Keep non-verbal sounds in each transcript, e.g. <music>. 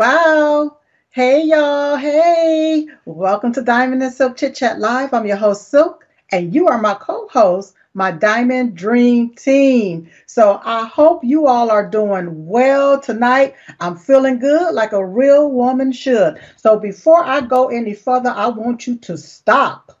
Wow. Hey, y'all. Hey. Welcome to Diamond and Silk Chit Chat Live. I'm your host, Silk, and you are my co host, my Diamond Dream Team. So I hope you all are doing well tonight. I'm feeling good like a real woman should. So before I go any further, I want you to stop.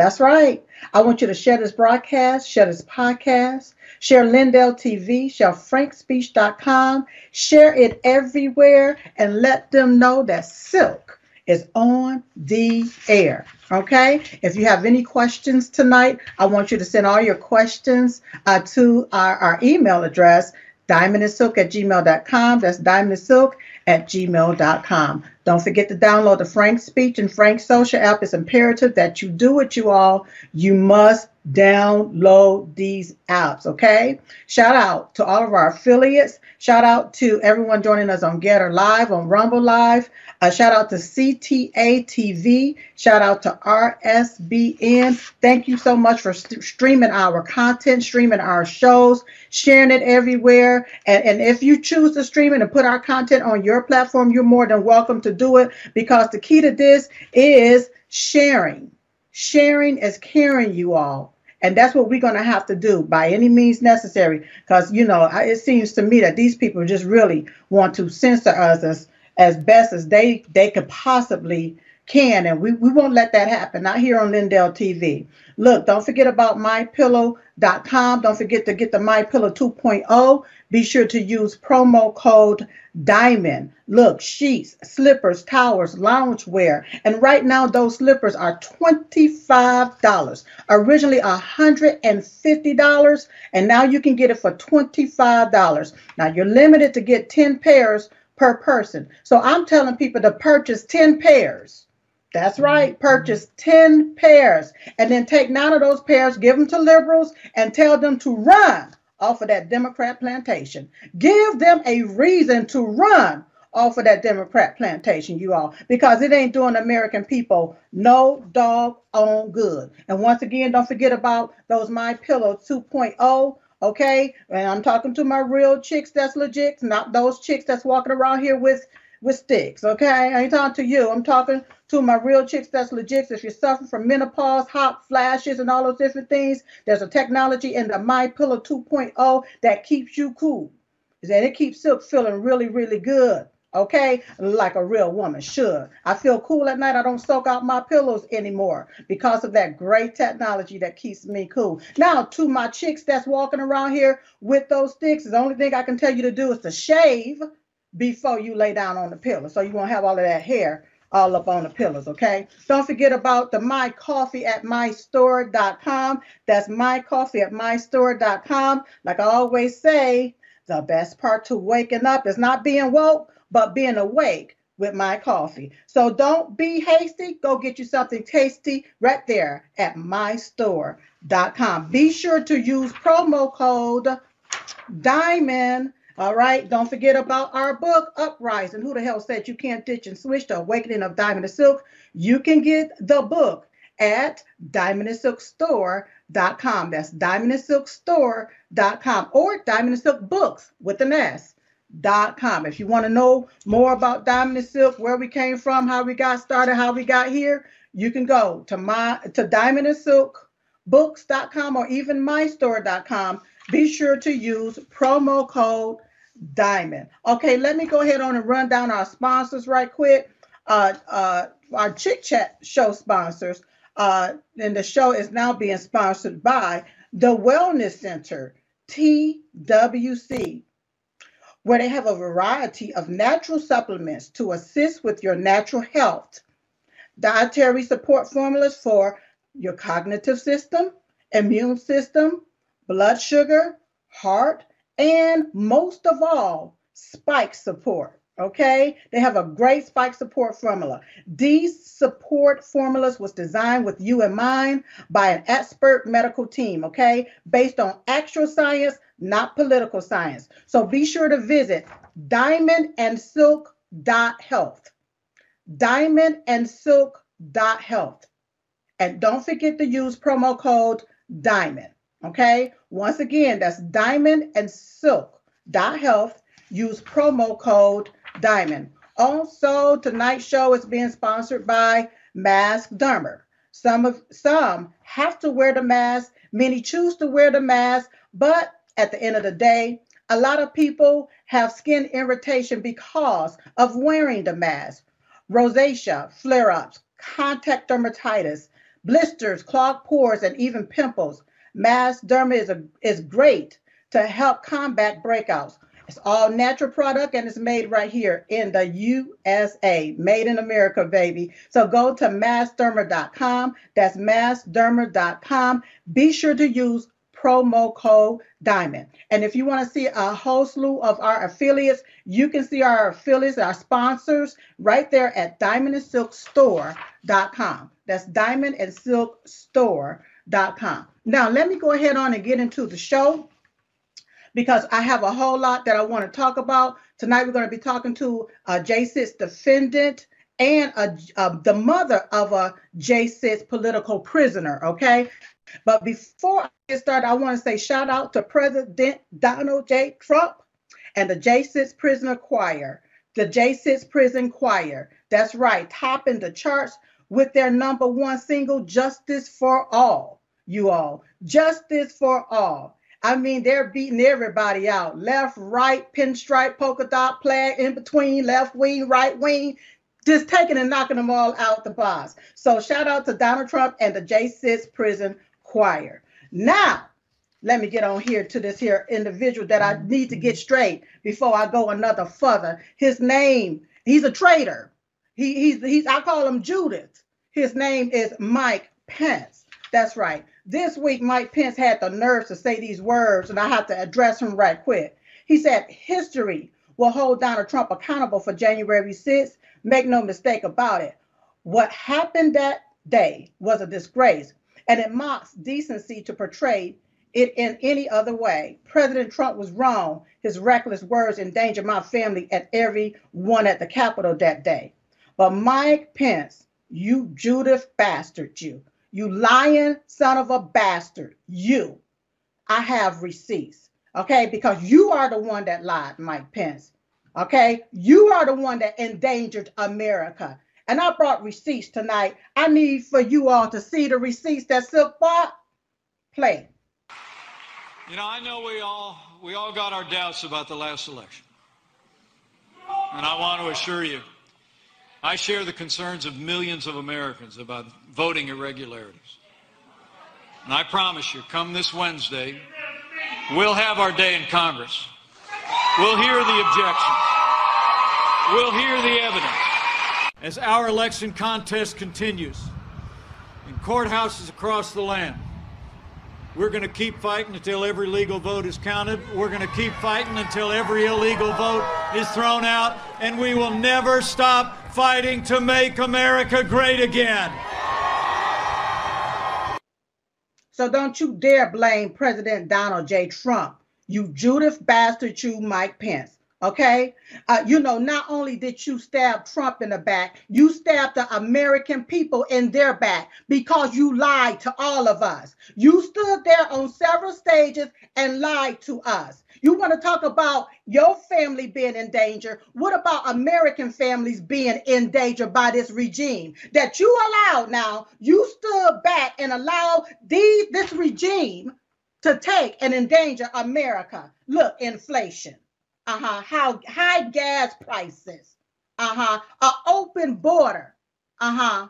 That's right. I want you to share this broadcast, share this podcast, share Lindell TV, share frankspeech.com, share it everywhere, and let them know that Silk is on the air. Okay? If you have any questions tonight, I want you to send all your questions uh, to our, our email address, diamondandsilk at gmail.com. That's diamondandsilk at gmail.com. Don't forget to download the Frank Speech and Frank Social app. It's imperative that you do it, you all. You must download these apps, okay? Shout out to all of our affiliates. Shout out to everyone joining us on Gettr Live, on Rumble Live. Shout out to CTA TV. Shout out to RSBN. Thank you so much for st- streaming our content, streaming our shows, sharing it everywhere. And, and if you choose to stream it and put our content on your platform, you're more than welcome to do it because the key to this is sharing Sharing is caring, you all. And that's what we're going to have to do by any means necessary. Because, you know, it seems to me that these people just really want to censor us as, as best as they, they could possibly can. And we, we won't let that happen. Not here on Lindell TV. Look, don't forget about mypillow.com. Don't forget to get the MyPillow 2.0. Be sure to use promo code DIAMOND. Look, sheets, slippers, towels, loungewear. And right now, those slippers are $25. Originally $150, and now you can get it for $25. Now, you're limited to get 10 pairs per person. So I'm telling people to purchase 10 pairs that's right. Purchase 10 pairs and then take nine of those pairs, give them to liberals, and tell them to run off of that Democrat plantation. Give them a reason to run off of that Democrat plantation, you all, because it ain't doing American people no dog on good. And once again, don't forget about those My Pillow 2.0. Okay, and I'm talking to my real chicks that's legit, not those chicks that's walking around here with with sticks. Okay, I ain't talking to you. I'm talking to my real chicks that's legit. If you're suffering from menopause, hot flashes, and all those different things, there's a technology in the My Pillow 2.0 that keeps you cool. And it keeps Silk feeling really, really good. Okay, like a real woman should. I feel cool at night. I don't soak out my pillows anymore because of that great technology that keeps me cool. Now, to my chicks that's walking around here with those sticks, the only thing I can tell you to do is to shave before you lay down on the pillow. So you won't have all of that hair all up on the pillows, okay? Don't forget about the My Coffee at mystore.com. That's My Coffee at mystore.com. Like I always say, the best part to waking up is not being woke, but being awake with my coffee. So don't be hasty. Go get you something tasty right there at mystore.com. Be sure to use promo code DIAMOND all right. Don't forget about our book, Uprising. Who the hell said you can't ditch and switch the awakening of diamond and silk? You can get the book at diamondandsilkstore.com. That's diamondandsilkstore.com or Diamond and Silk Books with an S. Dot com. If you want to know more about Diamond and Silk, where we came from, how we got started, how we got here, you can go to my to Diamond and Silk Books.com or even mystore.com. Be sure to use promo code Diamond. Okay, let me go ahead on and run down our sponsors right quick. Uh, uh, our Chit Chat show sponsors. Uh, and the show is now being sponsored by the Wellness Center, TWC, where they have a variety of natural supplements to assist with your natural health, dietary support formulas for your cognitive system, immune system, blood sugar, heart, and most of all, spike support. Okay, they have a great spike support formula. These support formulas was designed with you in mind by an expert medical team, okay, based on actual science, not political science. So be sure to visit diamondandsilk.health. Diamondandsilk.health. And don't forget to use promo code DIAMOND. Okay. Once again, that's diamond and silk dot health. Use promo code diamond. Also, tonight's show is being sponsored by Mask Derma. Some of some have to wear the mask, many choose to wear the mask, but at the end of the day, a lot of people have skin irritation because of wearing the mask. Rosacea, flare-ups, contact dermatitis, blisters, clogged pores, and even pimples. Mask Derma is, a, is great to help combat breakouts. It's all natural product and it's made right here in the USA, made in America, baby. So go to maskderma.com. That's maskderma.com. Be sure to use promo code diamond. And if you want to see a whole slew of our affiliates, you can see our affiliates, our sponsors right there at diamondandsilkstore.com. That's diamondandsilkstore.com. Now, let me go ahead on and get into the show because I have a whole lot that I want to talk about. Tonight, we're going to be talking to a J6 defendant and a, uh, the mother of a J6 political prisoner, okay? But before I get started, I want to say shout out to President Donald J. Trump and the J6 Prisoner Choir, the J6 Prison Choir. That's right, topping the charts with their number one single, Justice for All. You all, Justice for All. I mean, they're beating everybody out left, right, pinstripe, polka dot, flag in between, left wing, right wing, just taking and knocking them all out the box. So, shout out to Donald Trump and the J6 Prison Choir. Now, let me get on here to this here individual that I need to get straight before I go another further. His name, he's a traitor. He, he's, he's, I call him Judith. His name is Mike Pence. That's right. This week, Mike Pence had the nerve to say these words, and I have to address him right quick. He said, History will hold Donald Trump accountable for January 6th. Make no mistake about it. What happened that day was a disgrace, and it mocks decency to portray it in any other way. President Trump was wrong. His reckless words endangered my family and everyone at the Capitol that day. But Mike Pence, you Judith bastard, you. You lying son of a bastard. You. I have receipts. Okay. Because you are the one that lied, Mike Pence. Okay. You are the one that endangered America. And I brought receipts tonight. I need for you all to see the receipts that Silk bought. Play. You know, I know we all we all got our doubts about the last election. And I want to assure you I share the concerns of millions of Americans about voting irregularities. And I promise you, come this Wednesday, we'll have our day in Congress. We'll hear the objections. We'll hear the evidence. As our election contest continues in courthouses across the land, we're going to keep fighting until every legal vote is counted. We're going to keep fighting until every illegal vote is thrown out. And we will never stop fighting to make America great again. So don't you dare blame President Donald J. Trump. You Judith bastard, you Mike Pence. Okay? Uh, you know, not only did you stab Trump in the back, you stabbed the American people in their back because you lied to all of us. You stood there on several stages and lied to us. You want to talk about your family being in danger? What about American families being in danger by this regime that you allowed now? You stood back and allowed these, this regime to take and endanger America. Look, inflation. Uh-huh. How high gas prices. Uh-huh. An open border. Uh-huh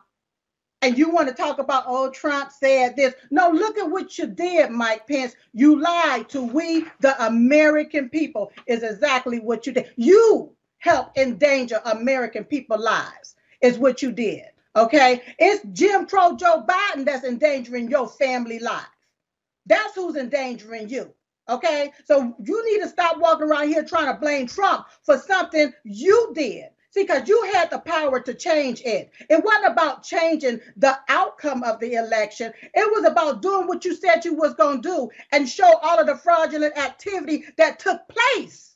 and you want to talk about oh trump said this. No look at what you did mike pence. You lied to we the american people is exactly what you did. You helped endanger american people lives is what you did okay? It's jim crow joe biden that's endangering your family life. That's who's endangering you okay? So you need to stop walking around here trying to blame trump for something you did See, because you had the power to change it. It wasn't about changing the outcome of the election. It was about doing what you said you was going to do and show all of the fraudulent activity that took place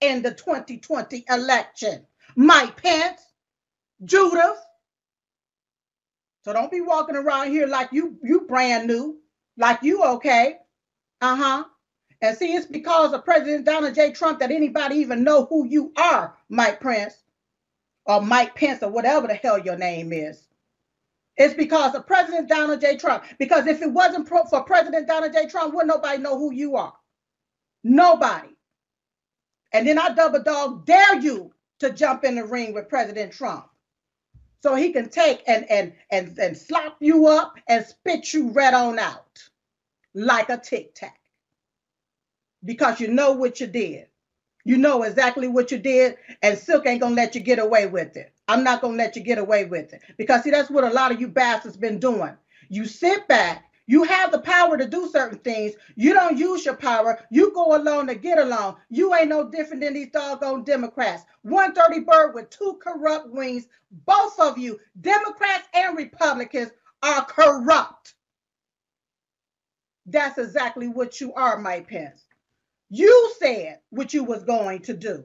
in the 2020 election. Mike Pence, Judith. So don't be walking around here like you you brand new, like you okay. Uh-huh. And see, it's because of President Donald J. Trump that anybody even know who you are, Mike Pence. Or Mike Pence or whatever the hell your name is. It's because of President Donald J. Trump. Because if it wasn't pro- for President Donald J. Trump, wouldn't nobody know who you are? Nobody. And then I double dog dare you to jump in the ring with President Trump. So he can take and and and and slop you up and spit you right on out like a tic tac. Because you know what you did. You know exactly what you did, and Silk ain't gonna let you get away with it. I'm not gonna let you get away with it. Because see, that's what a lot of you bastards been doing. You sit back, you have the power to do certain things. You don't use your power. You go along to get along. You ain't no different than these doggone Democrats. 130 bird with two corrupt wings. Both of you, Democrats and Republicans, are corrupt. That's exactly what you are, Mike Pence. You said what you was going to do.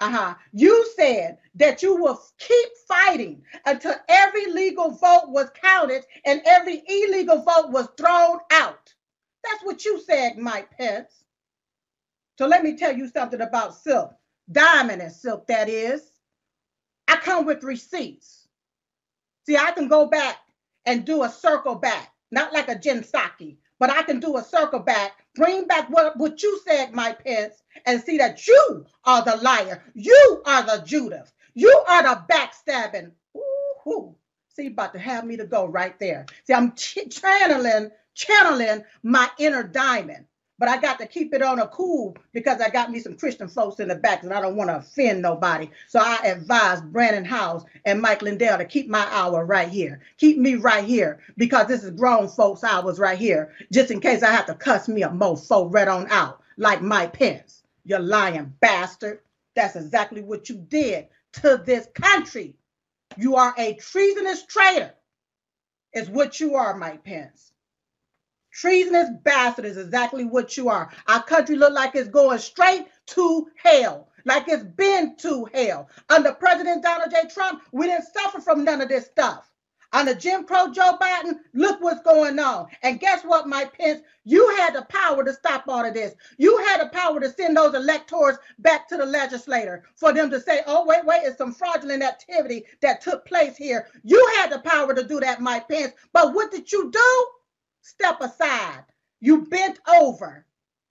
Uh-huh. You said that you will keep fighting until every legal vote was counted and every illegal vote was thrown out. That's what you said, Mike Pence. So let me tell you something about silk. Diamond and silk, that is. I come with receipts. See, I can go back and do a circle back, not like a Jen Psaki, but I can do a circle back, bring back what, what you said, Mike Pence, and see that you are the liar. You are the Judas. You are the backstabbing. Ooh, see, about to have me to go right there. See, I'm ch- channeling, channeling my inner diamond. But I got to keep it on a cool because I got me some Christian folks in the back and I don't want to offend nobody. So I advise Brannon Howse and Mike Lindell to keep my hour right here. Keep me right here because this is grown folks' hours right here, just in case I have to cuss me a mofo right on out like Mike Pence. You lying bastard. That's exactly what you did to this country. You are a treasonous traitor, is what you are, Mike Pence. Treasonous bastard is exactly what you are. Our country look like it's going straight to hell, like it's been to hell. Under President Donald J. Trump, we didn't suffer from none of this stuff. Under Jim Crow Joe Biden, look what's going on. And guess what, Mike Pence? You had the power to stop all of this. You had the power to send those electors back to the legislator for them to say, oh, wait, wait, it's some fraudulent activity that took place here. You had the power to do that, Mike Pence. But what did you do? Step aside. You bent over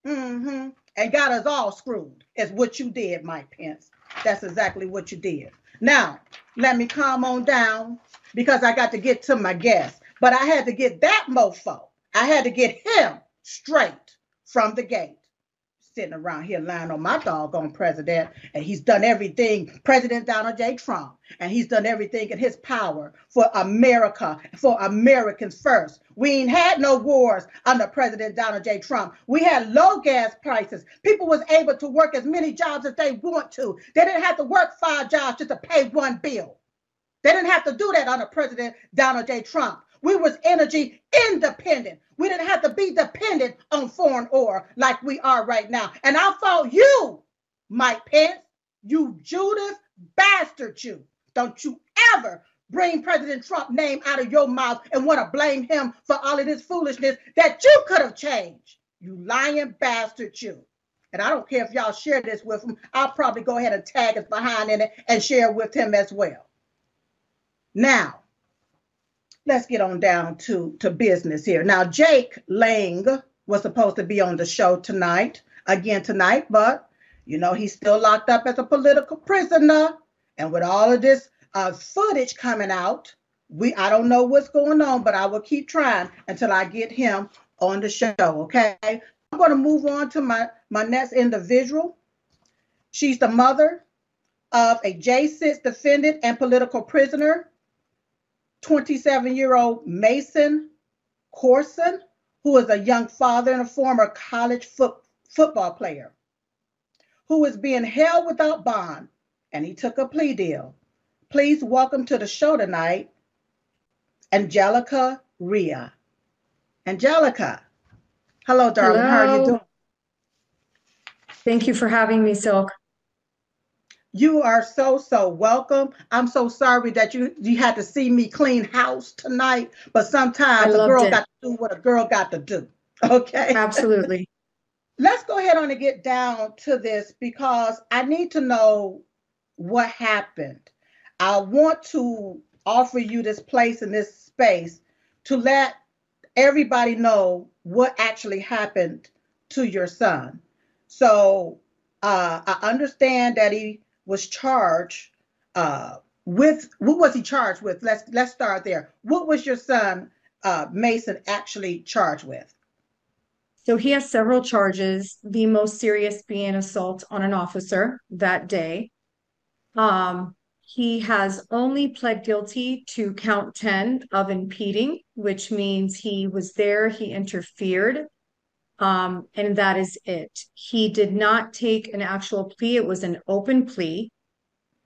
mm-hmm, and got us all screwed, is what you did, Mike Pence. That's exactly what you did. Now, let me calm on down because I got to get to my guest. But I had to get that mofo. I had to get him straight from the gate. Sitting around here lying on my doggone president, and he's done everything, President Donald J. Trump, and he's done everything in his power for America, for Americans first. We ain't had no wars under President Donald J. Trump. We had low gas prices. People was able to work as many jobs as they want to. They didn't have to work five jobs just to pay one bill. They didn't have to do that under President Donald J. Trump. We was energy independent. We didn't have to be dependent on foreign oil like we are right now. And I fought you, Mike Pence, you Judas bastard you. Don't you ever bring President Trump name out of your mouth and want to blame him for all of this foolishness that you could have changed. You lying bastard you. And I don't care if y'all share this with him. I'll probably go ahead and tag us behind in it and share with him as well. Now, let's get on down to, to business here. Now, Jake Lang was supposed to be on the show tonight, again tonight, but you know, he's still locked up as a political prisoner. And with all of this uh, footage coming out, we I don't know what's going on, but I will keep trying until I get him on the show. Okay. I'm going to move on to my, my next individual. She's the mother of a J6 defendant and political prisoner 27 year old Mason Courson, who is a young father and a former college foot, football player, who is being held without bond, and he took a plea deal. Please welcome to the show tonight, Angelica Ria. Angelica, hello, darling. Hello. How are you doing? Thank you for having me, Silk. You are so so welcome. I'm so sorry that you you had to see me clean house tonight, but sometimes a girl it. got to do what a girl got to do. <laughs> Okay. Absolutely. <laughs> Let's go ahead on and get down to this because I need to know what happened. I want to offer you this place in this space to let everybody know what actually happened to your son. So uh, I understand that he was charged uh, with what was he charged with? Let's let's start there. What was your son uh, Mason actually charged with? So he has several charges, the most serious being assault on an officer that day. Um, he has only pled guilty to count 10 of impeding, which means he was there, he interfered, um, and that is it. He did not take an actual plea, it was an open plea.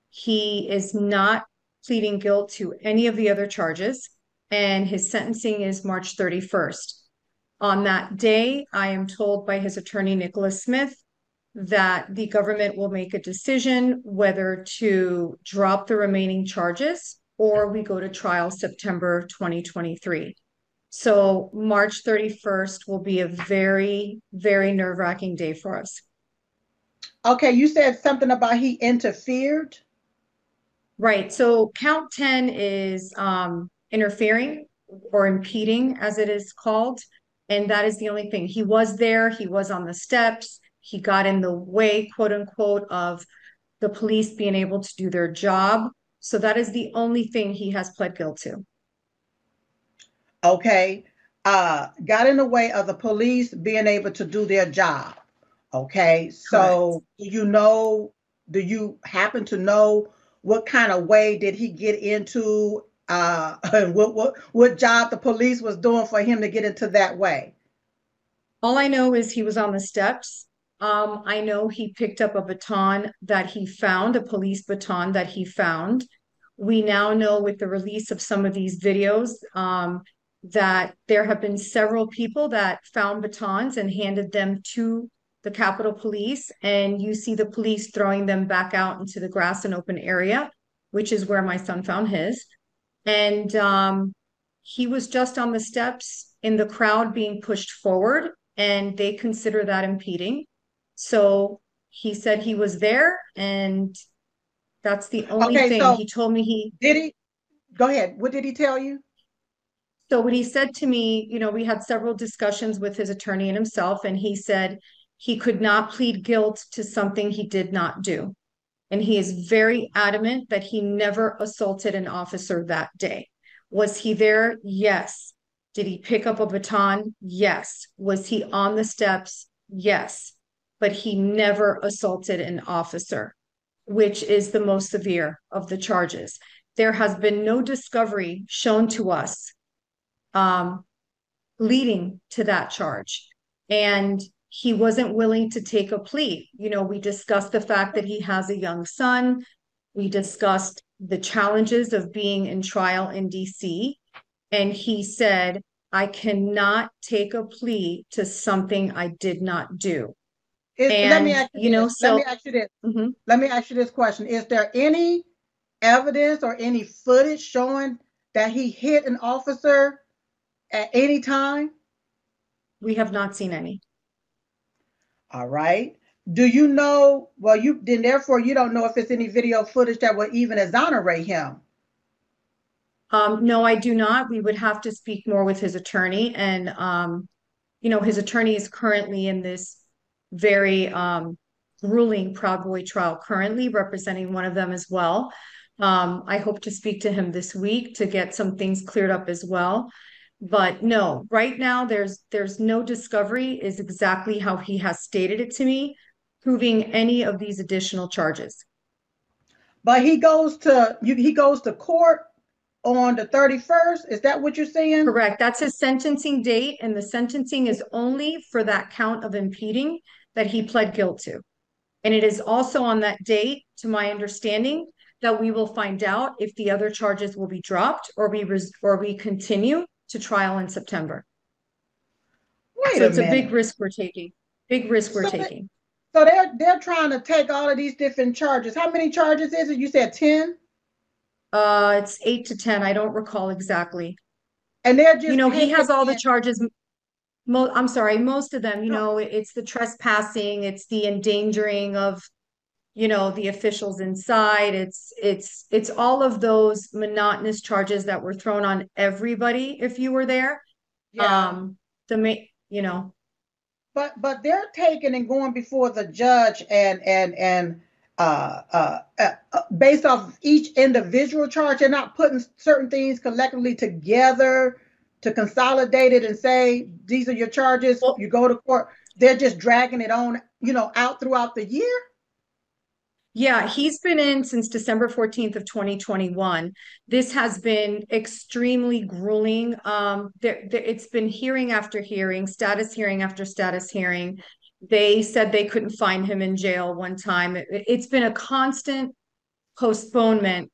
He is not pleading guilt to any of the other charges, and his sentencing is March 31st. On that day, I am told by his attorney, Nicholas Smith, that the government will make a decision whether to drop the remaining charges or we go to trial September 2023. So March 31st will be a very, very nerve wracking day for us. Okay, you said something about he interfered. Right. So count 10 is um, interfering or impeding, as it is called. And that is the only thing. He was there, he was on the steps, he got in the way, quote unquote, of the police being able to do their job. So that is the only thing he has pled guilty to. Okay. Uh, got in the way of the police being able to do their job. Okay. So do you know, do you happen to know what kind of way did he get into uh, <laughs> and what, what, what job the police was doing for him to get into that way? All I know is he was on the steps. Um, I know he picked up a baton that he found, a police baton that he found. We now know with the release of some of these videos um, that there have been several people that found batons and handed them to the Capitol Police, and you see the police throwing them back out into the grass and open area, which is where my son found his. And um, he was just on the steps in the crowd being pushed forward, and they consider that impeding. So he said he was there, and that's the only Okay, thing. so- He told me he Did he? Go ahead. What did he tell you? So what he said to me, you know, we had several discussions with his attorney and himself, and he said he could not plead guilt to something he did not do. And he is very adamant that he never assaulted an officer that day. Was he there? Yes. Did he pick up a baton? Yes. Was he on the steps? Yes. But he never assaulted an officer, which is the most severe of the charges. There has been no discovery shown to us um, leading to that charge. And he wasn't willing to take a plea. You know, we discussed the fact that he has a young son. We discussed the challenges of being in trial in DC. And he said, I cannot take a plea to something I did not do. Is, let me And, ask you, you know, this. let me ask you this. Mhm. Let me ask you this question. Is there any evidence or any footage showing that he hit an officer at any time? We have not seen any. All right. Do you know? Well, you then therefore you don't know if it's any video footage that would even exonerate him. Um, no, I do not. We would have to speak more with his attorney and, um, you know, his attorney is currently in this very, um, grueling Proud Boy trial currently representing one of them as well. Um, I hope to speak to him this week to get some things cleared up as well. But no, right now, there's, there's no discovery is exactly how he has stated it to me, proving any of these additional charges. But he goes to you. He goes to court on the thirty first. Is that what you're saying? Correct. That's his sentencing date, and the sentencing is only for that count of impeding that he pled guilt to. And it is also on that date, to my understanding, that we will find out if the other charges will be dropped or we res- or we continue to trial in September. Wait So a it's a big risk we're taking. Big risk we're So they- taking. So they're they're trying to take all of these different charges. How many charges is it? You said ten, Uh, it's eight to ten. I don't recall exactly. and they're just You know, he has all the charges. Mo, I'm sorry, most of them, you No. know, it's the trespassing, it's the endangering of you know the officials inside it's it's it's all of those monotonous charges that were thrown on everybody if you were there Yeah. um the ma- you know But but they're taking and going before the judge and and and uh, uh, uh, uh, based off each individual charge. They're not putting certain things collectively together to consolidate it and say these are your charges. Well- you go to court. They're just dragging it on, you know, out throughout the year. Yeah, he's been in since December 14th of 2021. This has been extremely grueling. Um, there, there, it's been hearing after hearing, status hearing after status hearing. They said they couldn't find him in jail one time. It, it's been a constant postponement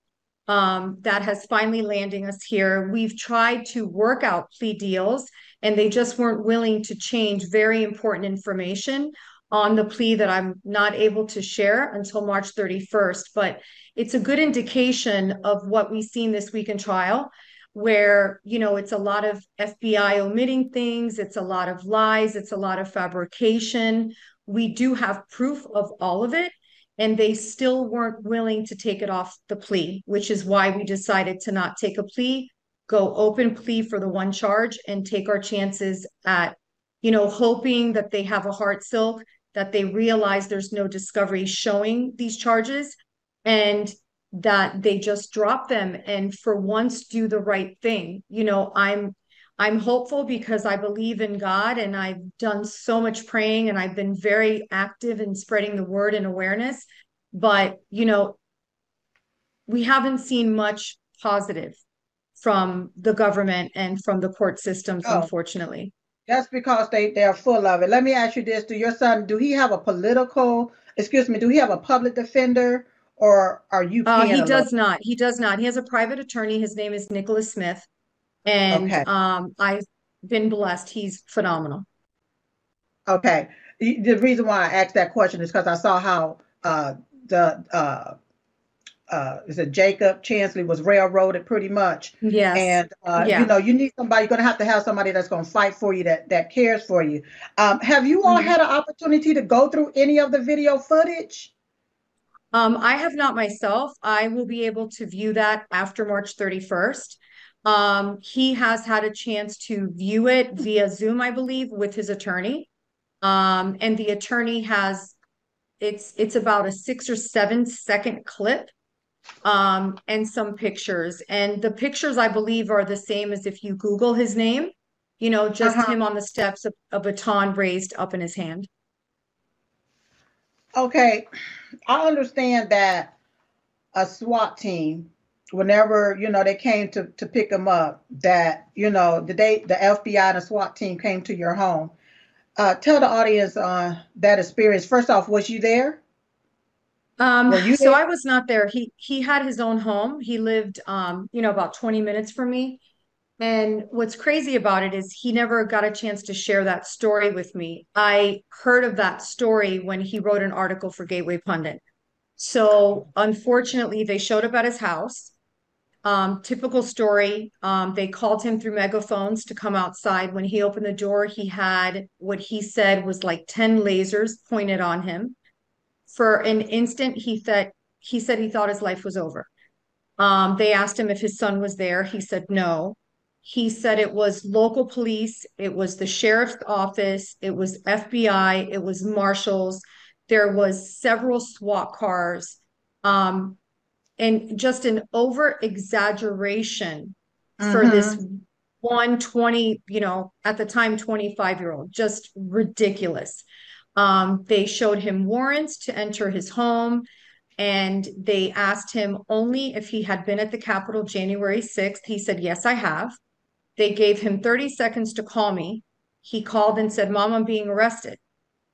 um, that has finally landing us here. We've tried to work out plea deals, and they just weren't willing to change very important information on the plea that I'm not able to share until March 31st. But it's a good indication of what we've seen this week in trial, where, you know, it's a lot of FBI omitting things, it's a lot of lies, it's a lot of fabrication. We do have proof of all of it. And they still weren't willing to take it off the plea, which is why we decided to not take a plea, go open plea for the one charge and take our chances at, you know, hoping that they have a heart silk that they realize there's no discovery showing these charges and that they just drop them and for once do the right thing. You know, I'm I'm hopeful because I believe in God and I've done so much praying and I've been very active in spreading the word and awareness. But, you know, we haven't seen much positive from the government and from the court systems, Oh. unfortunately. That's because they they're full of it. Let me ask you this: Do your son do he have a political? Excuse me. Do he have a public defender, or are you? Uh, he does not. He does not. He has a private attorney. His name is Nicholas Smith. And Okay. um, I've been blessed. He's phenomenal. Okay. The the reason why I asked that question is because I saw how uh, the uh, uh, is it Jacob Chansley was railroaded pretty much, Yes. and uh, Yeah. you know you need somebody. You're gonna have to have somebody that's gonna fight for you that that cares for you. Um, have you all Mhm. had an opportunity to go through any of the video footage? Um, I have not myself. I will be able to view that after March 31st. Um, he has had a chance to view it via Zoom, I believe, with his attorney. Um, and the attorney has it's it's about a six or seven second clip um, and some pictures. And the pictures, I believe, are the same as if you Google his name, you know, just Uh-huh. him on the steps, of a baton raised up in his hand. Okay, I understand that a SWAT team, whenever you know they came to to pick him up, that you know the day the FBI and the SWAT team came to your home. Uh, tell the audience uh, that experience. First off, was you there? Um, so there? I was not there. He he had his own home. He lived um, you know, about 20 minutes from me. And what's crazy about it is he never got a chance to share that story with me. I heard of that story when he wrote an article for Gateway Pundit. So unfortunately, they showed up at his house. Um, typical story. Um, they called him through megaphones to come outside. When he opened the door, he had what he said was like 10 lasers pointed on him. For an instant, he thought he said he thought his life was over. Um, they asked him if his son was there. He said no. He said it was local police, it was the sheriff's office, it was FBI, it was marshals. There was several SWAT cars. Um, and just an over exaggeration for Mhm. this one 20, you know, at the time 25 year old, just ridiculous. Um, they showed him warrants to enter his home and they asked him only if he had been at the Capitol January 6th. He said, Yes, I have. They gave him 30 seconds to call me. He called and said, Mom, I'm being arrested.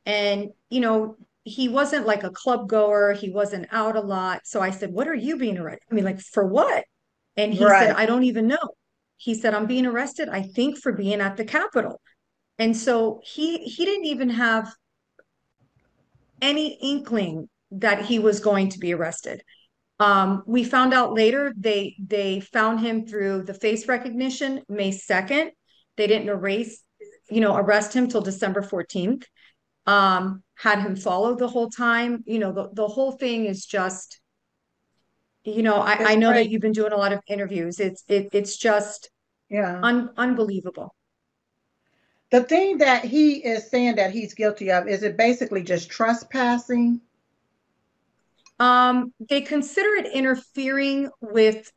And, you know, he wasn't like a club goer, he wasn't out a lot. So I said, What are you being arrested? I mean, like, for what? And he said, I don't even know. He said, I'm being arrested, I think, for being at the Capitol. And so he he didn't even have any inkling that he was going to be arrested. Um, we found out later they they found him through the face recognition May 2nd. They didn't erase, you know, arrest him till December 14th. Um, had him followed the whole time. You know, the, the whole thing is just, you know, I, I know that you've been doing a lot of interviews. It's it it's just yeah un, unbelievable. The thing that he is saying that he's guilty of is it basically just trespassing? Um, they consider it interfering with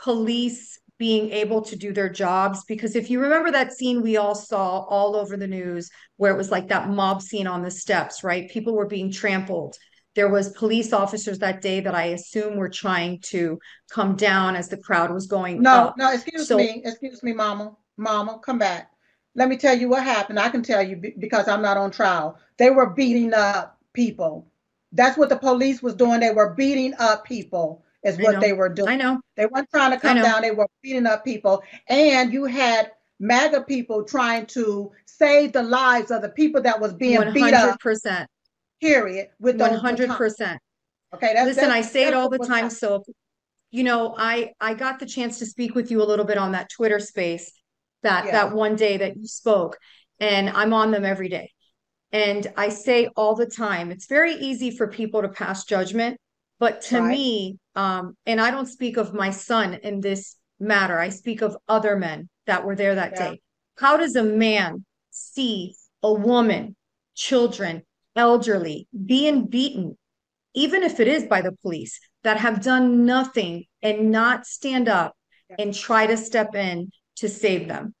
police being able to do their jobs because if you remember that scene we all saw all over the news where it was like that mob scene on the steps right people were being trampled there was police officers that day that i assume were trying to come down as the crowd was going no up. no excuse so, me excuse me mama mama come back let me tell you what happened i can tell you because i'm not on trial they were beating up people that's what the police was doing they were beating up people is what they were doing. I know. They weren't trying to come down, they were beating up people. And you had MAGA people trying to save the lives of the people that was being 100%. beat up. Period. With 100%. Okay. That's, Listen, that's, I say it all the time. So, you know, I I got the chance to speak with you a little bit on that Twitter space that yeah. that one day that you spoke, and I'm on them every day. And I say all the time, it's very easy for people to pass judgment but to right. me, um, and I don't speak of my son in this matter, I speak of other men that were there that yeah. day. How does a man see a woman, children, elderly being beaten, even if it is by the police, that have done nothing and not stand up and try to step in to save them?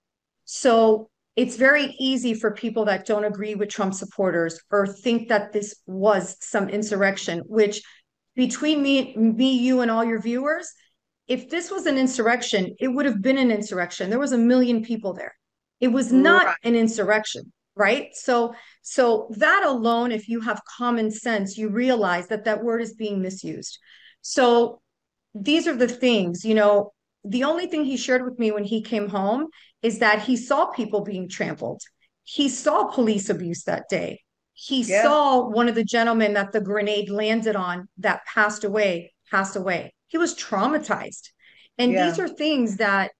So it's very easy for people that don't agree with Trump supporters or think that this was some insurrection, which between me, me, you, and all your viewers, if this was an insurrection, it would have been an insurrection. There was a million people there. It was not right. an insurrection, right? So, so that alone, if you have common sense, you realize that that word is being misused. So, these are the things, you know. The only thing he shared with me when he came home is that he saw people being trampled. He saw police abuse that day he yeah. saw one of the gentlemen that the grenade landed on that passed away, passed away. He was traumatized. And yeah. these are things that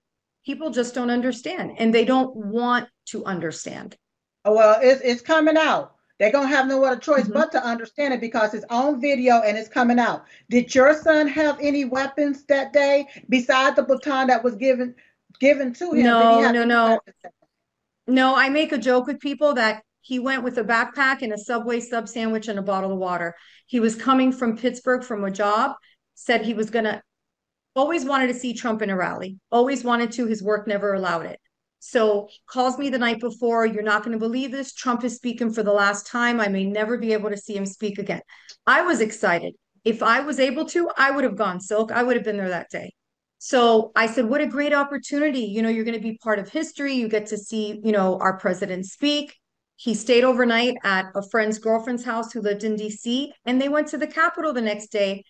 people just don't understand and they don't want to understand. Oh, well, it's, it's coming out. They're going to have no other choice mm-hmm. but to understand it because it's on video and it's coming out. Did your son have any weapons that day besides the baton that was given given to him? No, no, no. No, I make a joke with people that he went with a backpack and a Subway sub sandwich and a bottle of water. He was coming from Pittsburgh from a job, said he was going to, always wanted to see Trump in a rally, always wanted to. His work never allowed it. So calls me the night before. You're not going to believe this. Trump is speaking for the last time. I may never be able to see him speak again. I was excited. If I was able to, I would have gone silk. I would have been there that day. So I said, what a great opportunity. You know, you're going to be part of history. You get to see, you know, our president speak. He stayed overnight at a friend's girlfriend's house who lived in DC, and they went to the Capitol the next day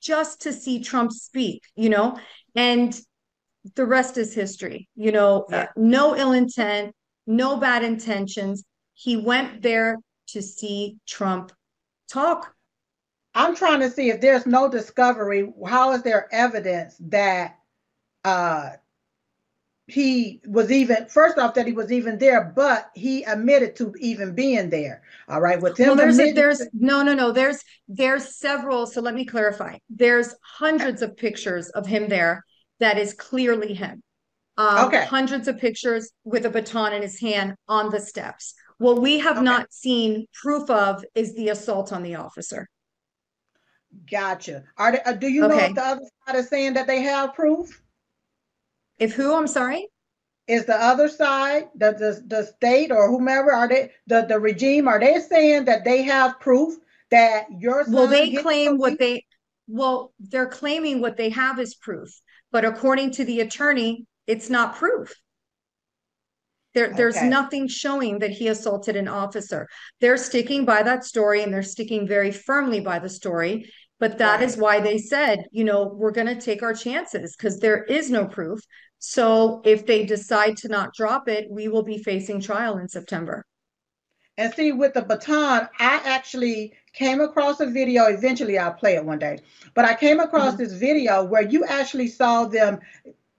just to see Trump speak, you know, and the rest is history, you know, yeah. no ill intent, no bad intentions. He went there to see Trump talk. I'm trying to see if there's no discovery, how is there evidence that uh, he was even first off that he was even there, but he admitted to even being there. All right, with him. Well, there's a, there's no no no there's there's several. So let me clarify. There's hundreds of pictures of him there that is clearly him. Um, okay. Hundreds of pictures with a baton in his hand on the steps. What we have okay. not seen proof of is the assault on the officer. Gotcha. Are they, uh, do you okay. know if the other side is saying that they have proof? If who? I'm sorry. Is the other side, the, the the state or whomever are they the the regime? Are they saying that they have proof that your well they claim what they well they're claiming what they have is proof, but according to the attorney, it's not proof. There, there's okay. nothing showing that he assaulted an officer. They're sticking by that story and they're sticking very firmly by the story. But that right. is why they said, you know, we're going to take our chances because there is no proof. So if they decide to not drop it, we will be facing trial in September. And see, with the baton, I actually came across a video. Eventually, I'll play it one day. But I came across mm-hmm. this video where you actually saw them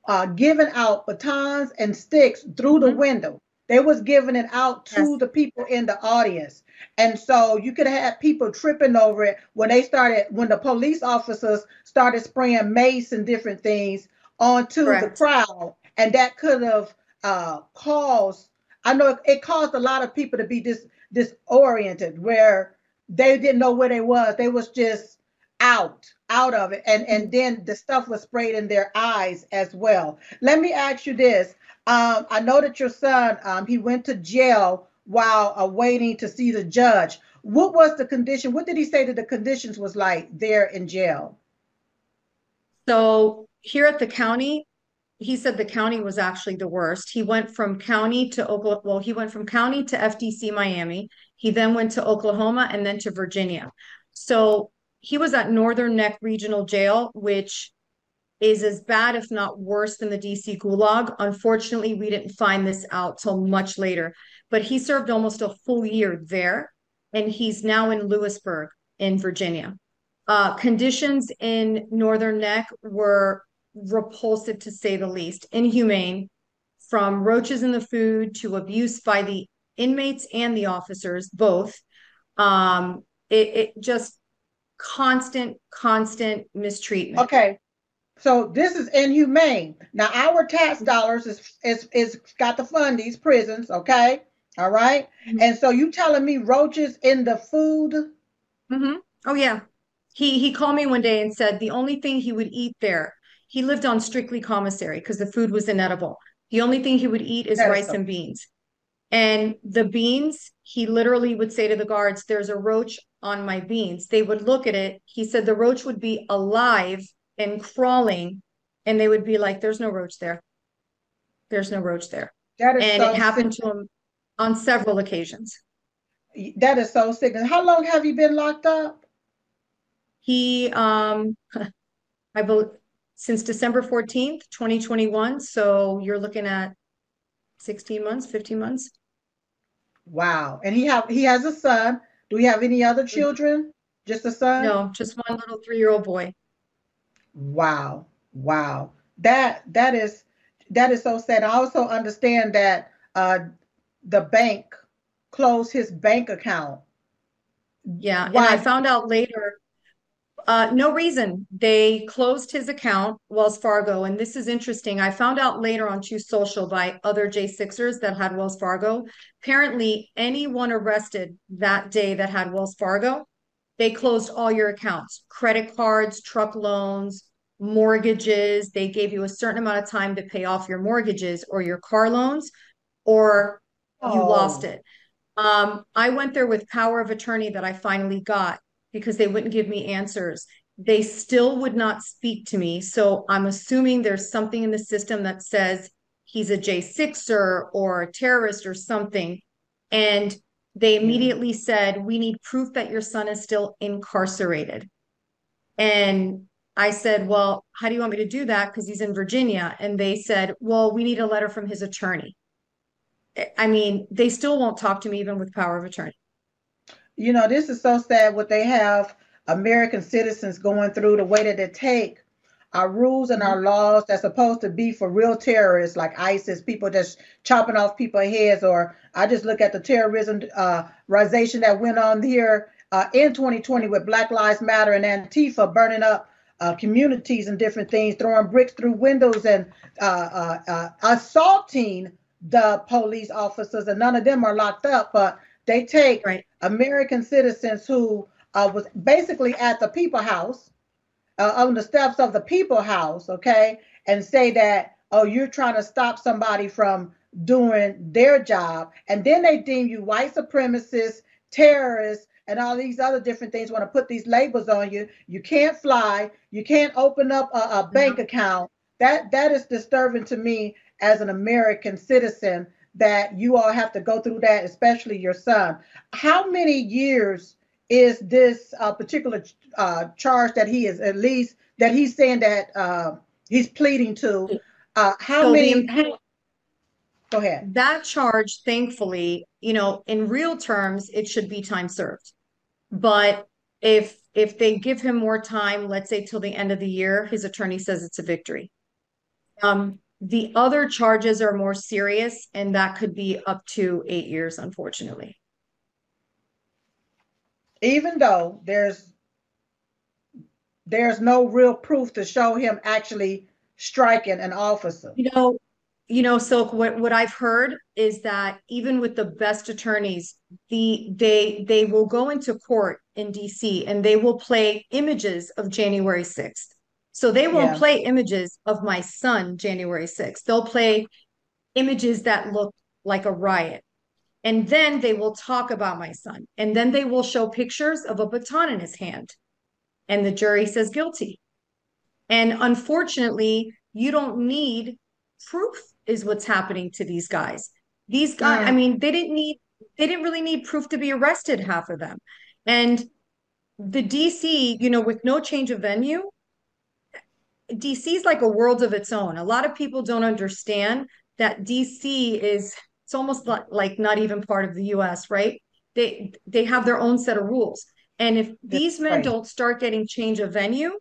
uh, giving out batons and sticks through the mm-hmm. window. They was giving it out to Yes. the people in the audience. And so you could have people tripping over it when they started, when the police officers started spraying mace and different things onto the crowd. And that could have uh, caused, I know it- it caused a lot of people to be dis, disoriented where they didn't know where they was. They was just out, out of it. And, and then the stuff was sprayed in their eyes as well. Let me ask you this. Um, I know that your son, um, he went to jail while uh, waiting to see the judge. What was the condition? What did he say that the conditions was like there in jail? So here at the county, he said the county was actually the worst. He went from county to Oklahoma. Well, he went from county to FDC Miami. He then went to Oklahoma and then to Virginia. So he was at Northern Neck Regional Jail, which is as bad, if not worse, than the DC Gulag. Unfortunately, we didn't find this out till much later, but he served almost a full year there, and he's now in Lewisburg in Virginia. Uh, conditions in Northern Neck were repulsive to say the least, inhumane, from roaches in the food to abuse by the inmates and the officers, both. Um, it, it just constant, constant mistreatment. Okay. So this is inhumane. Now our tax dollars is is is got to fund these prisons, okay? All right? Mhm. And so you telling me roaches in the food? Mm-hmm. Oh yeah. He he called me one day and said the only thing he would eat there, he lived on strictly commissary because the food was inedible. The only thing he would eat is rice so- and beans. And the beans, he literally would say to the guards, There's a roach on my beans. They would look at it. He said the roach would be alive and crawling, and they would be like, There's no roach there. There's no roach there. That is And so it happened sick. to him on several occasions. That is so sick. And how long have you been locked up? He, um, <laughs> I believe since December 14th, 2021. So you're looking at 16 months, 15 months. Wow. And he have he has a son. Do we have any other children? Just a son? No, just one little three-year-old boy. Wow. Wow. That that is that is so sad. I also understand that uh the bank closed his bank account. Yeah, and I found out later, uh, no reason. They closed his account, Wells Fargo, and this is interesting. I found out later on Truth Social by other J6ers that had Wells Fargo. Apparently, anyone arrested that day that had Wells Fargo, they closed all your accounts, credit cards, truck loans, mortgages. They gave you a certain amount of time to pay off your mortgages or your car loans, or you lost Oh. it. Um, I went there with power of attorney that I finally got because they wouldn't give me answers. They still would not speak to me. So I'm assuming there's something in the system that says he's a J6er or a terrorist or something. And they immediately said, We need proof that your son is still incarcerated. And I said, Well, how do you want me to do that? Because he's in Virginia. And they said, Well, we need a letter from his attorney. I mean, they still won't talk to me even with power of attorney. You know, this is so sad what they have American citizens going through the way that they take our rules and our laws that's supposed to be for real terrorists like ISIS, people just chopping off people's heads, or I just look at the terrorism uh that went on here uh, in 2020 with Black Lives Matter and Antifa burning up uh, communities and different things, throwing bricks through windows and uh, uh, uh, assaulting the police officers, and none of them are locked up, but they take Right. American citizens who uh, was basically at the People House, uh, on the steps of the People House, okay, and say that, oh, you're trying to stop somebody from doing their job. And then they deem you white supremacists, terrorists, and all these other different things want to put these labels on you. You can't fly. You can't open up a, a bank account. That that is disturbing to me as an American citizen that you all have to go through that, especially your son. How many years is this uh, particular uh, charge that he is at least that he's saying that uh, he's pleading to? Uh, how So many? impa- go ahead. that charge, thankfully, you know, in real terms, it should be time served. But if if they give him more time, let's say till the end of the year, his attorney says it's a victory. Um, The other charges are more serious, and that could be up to eight years, unfortunately. Even though there's there's no real proof to show him actually striking an officer. You know, you know, so what, what I've heard is that even with the best attorneys, the they they will go into court in DC and they will play images of January 6th. So they won't Yeah. play images of my son January 6th. They'll play images that look like a riot. And then they will talk about my son. And then they will show pictures of a baton in his hand. And the jury says guilty. And unfortunately, you don't need proof is what's happening to these guys. These guys, I Mm. mean, they didn't need they didn't really need proof to be arrested, half of them. And the DC, you know, with no change of venue, DC is like a world of its own. A lot of people don't understand that DC is it's almost like, not even part of the US, right? They they have their own set of rules. And if these men right. don't start getting change of venue,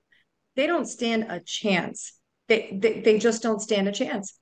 they don't stand a chance. They, they they just don't stand a chance.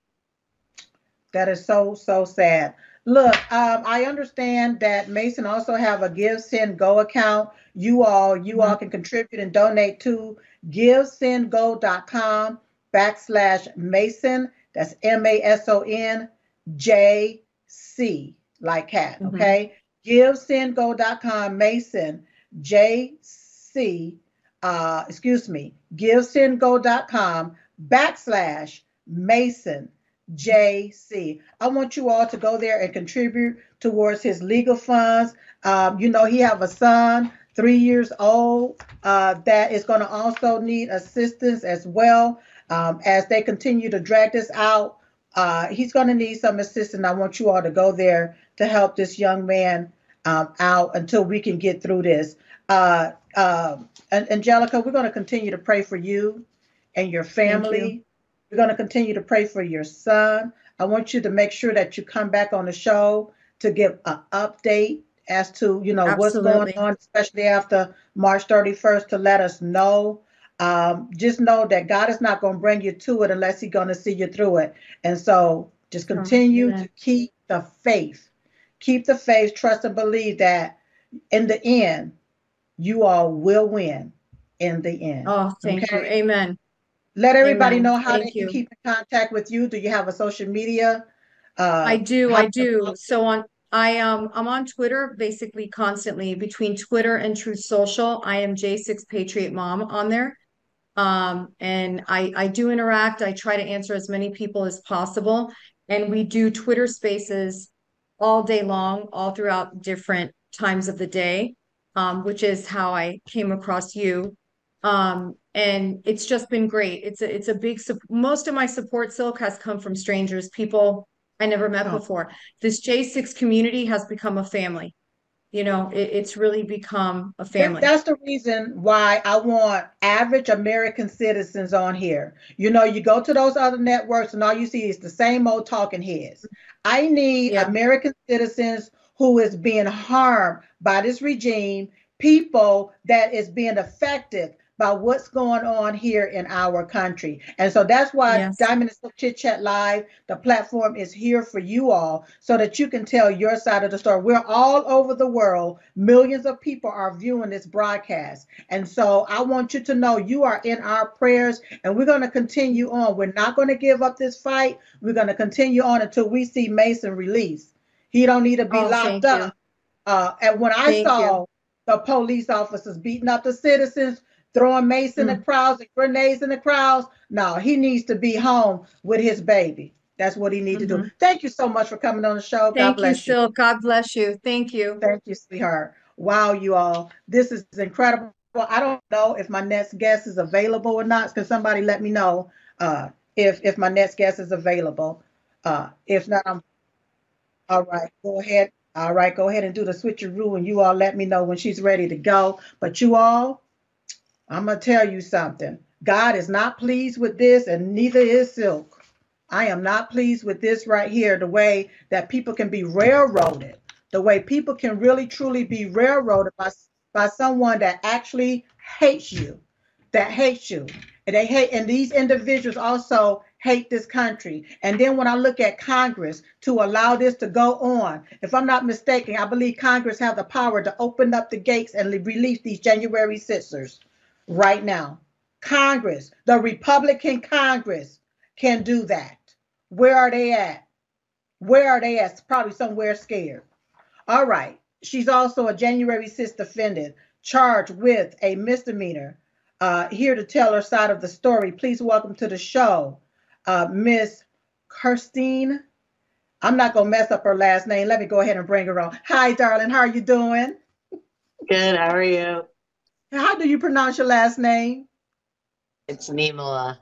That is so so sad. Look, um, I understand that Mason also have a Give Send Go account. You all you all can contribute and donate to givesendgo.com backslash Mason. That's M A S O N J C like cat. Mhm. Okay, givesendgo.com Mason J C. Uh, excuse me, givesendgo.com backslash Mason JC. I want you all to go there and contribute towards his legal funds. Um, you know, he have a son, three years old, uh, that is going to also need assistance as well um, as they continue to drag this out. Uh, he's going to need some assistance. I want you all to go there to help this young man um, out until we can get through this. Uh, um, Angelica, we're going to continue to pray for you and your family. We're going to continue to pray for your son. I want you to make sure that you come back on the show to give an update as to you know what's going on, especially after March 31st, to let us know. Um, just know that God is not going to bring you to it unless He's going to see you through it. And so, just continue Amen. to keep the faith, keep the faith, trust, and believe that in the end, you all will win. In the end. Oh, thank you. Amen. Let everybody Amen. know how Thank they can you. keep in contact with you. Do you have a social media? Uh, I do, I do. So on I um I'm on Twitter basically constantly between Twitter and Truth Social. I am J6 Patriot Mom on there. Um and I I do interact. I try to answer as many people as possible and we do Twitter Spaces all day long, all throughout different times of the day. Um which is how I came across you. Um and it's just been great. It's a it's a big most of my support silk has come from strangers, people I never met Oh. before. This J6 community has become a family. You know, it, it's really become a family. That's the reason why I want average American citizens on here. You know, you go to those other networks and all you see is the same old talking heads. I need Yeah. American citizens who is being harmed by this regime, people that is being affected by what's going on here in our country. And so that's why Yes. Diamond and Silk Chit Chat Live, the platform is here for you all so that you can tell your side of the story. We're all over the world. Millions of people are viewing this broadcast. And so I want you to know you are in our prayers and we're going to continue on. We're not going to give up this fight. We're going to continue on until we see Mason released. He don't need to be Oh, locked up. Uh, and when I Thank saw the police officers beating up the citizens, throwing mace in the Mm. crowds and grenades in the crowds, no, he needs to be home with his baby. That's what he needs to do. Thank you so much for coming on the show. God Mm-hmm. Thank you, bless you. Silk. God bless you. Thank you. Thank you, sweetheart. Wow, you all. This is incredible. I don't know if my next guest is available or not. Can somebody let me know uh, if if my next guest is available? Uh, if not, I'm all right. Go ahead. All right, go ahead and do the switcheroo, and you all let me know when she's ready to go. But you all, I'm gonna tell you something. God is not pleased with this, and neither is Silk. I am not pleased with this right here. The way that people can be railroaded, the way people can really truly be railroaded by by someone that actually hates you, that hates you. And they hate, and these individuals also hate this country. And then when I look at Congress to allow this to go on, if I'm not mistaken, I believe Congress have the power to open up the gates and release these January sixers right now. Congress, the Republican Congress can do that. Where are they at? Where are they at? Probably somewhere scared. All right. She's also a January 6th defendant charged with a misdemeanor. Uh, here to tell her side of the story. Please welcome to the show, uh, Miss Kirstyn. I'm not gonna mess up her last name. Let me go ahead and bring her on. Hi, darling. How are you doing? Good. How are you? How do you pronounce your last name? It's Niemela.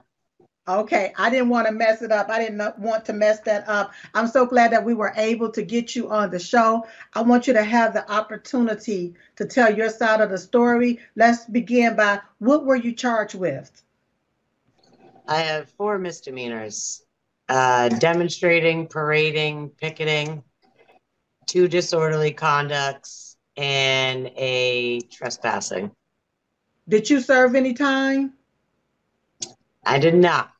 Okay, I didn't want to mess it up. I didn't want to mess that up. I'm so glad that we were able to get you on the show. I want you to have the opportunity to tell your side of the story. Let's begin by what were you charged with? I have four misdemeanors uh, demonstrating, parading, picketing, two disorderly conducts, and a trespassing. Did you serve any time? I did not.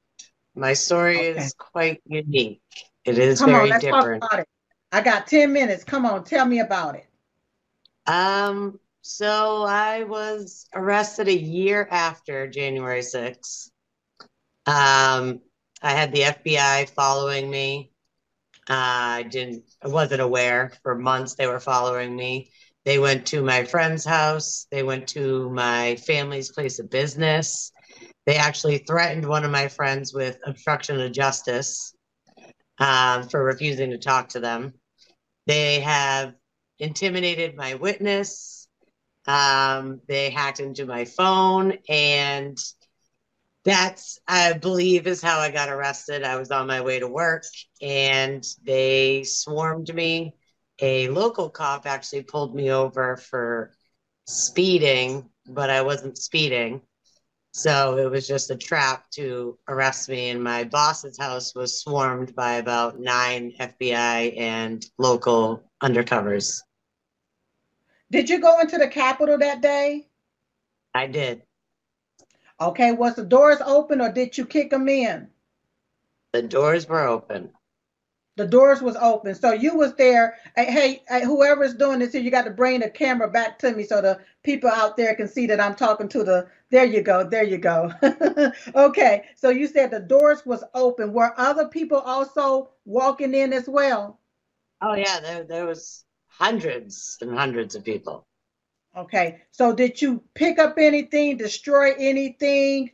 My story okay. is quite unique. It is Come very on, let's different. Talk about it. I got 10 minutes. Come on, tell me about it. Um, so I was arrested a year after January 6th. Um, I had the FBI following me. Uh, I didn't I wasn't aware for months they were following me. They went to my friend's house, they went to my family's place of business. They actually threatened one of my friends with obstruction of justice um, for refusing to talk to them. They have intimidated my witness. Um, they hacked into my phone, and that's, I believe, is how I got arrested. I was on my way to work, and they swarmed me. A local cop actually pulled me over for speeding, but I wasn't speeding. So it was just a trap to arrest me. And my boss's house was swarmed by about nine FBI and local undercovers. Did you go into the Capitol that day? I did. Okay, was the doors open or did you kick them in? The doors were open. The doors was open. So you was there. Hey, hey, whoever's doing this here, you got to bring the camera back to me so the people out there can see that I'm talking to the. There you go. There you go. <laughs> okay. So you said the doors was open. Were other people also walking in as well? Oh yeah, there there was hundreds and hundreds of people. Okay. So did you pick up anything, destroy anything?